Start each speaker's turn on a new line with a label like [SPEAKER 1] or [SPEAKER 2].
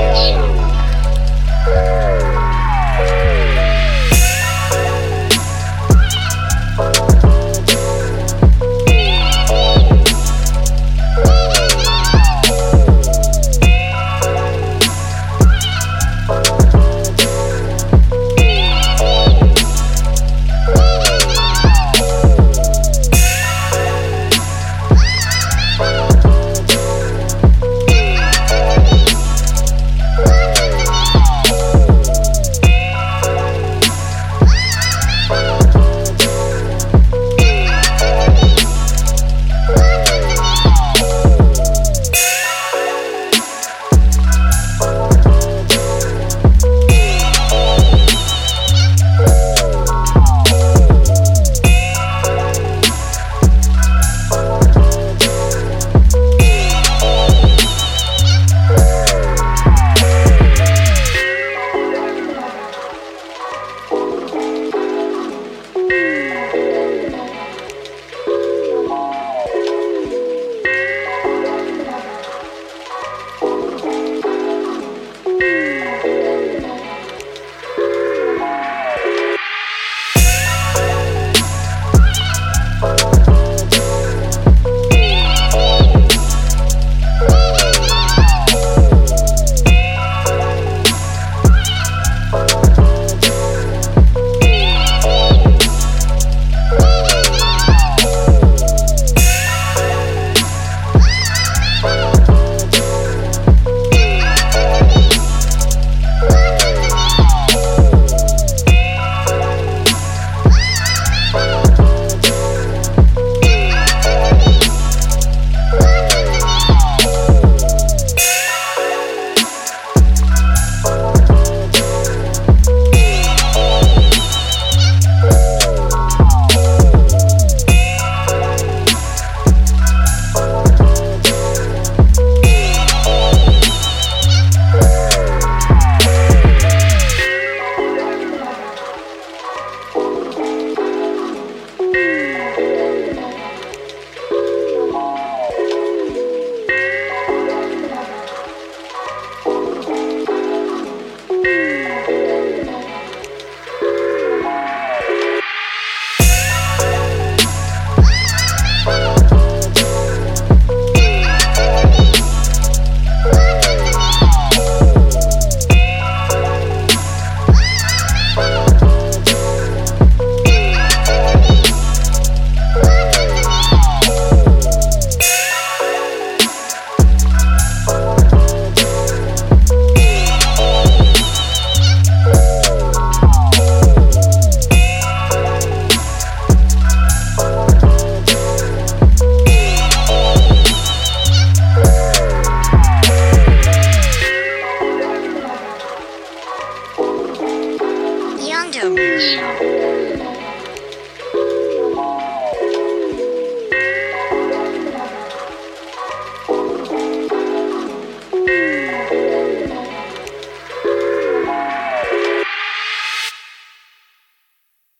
[SPEAKER 1] Thank you.
[SPEAKER 2] 嗯 Woo!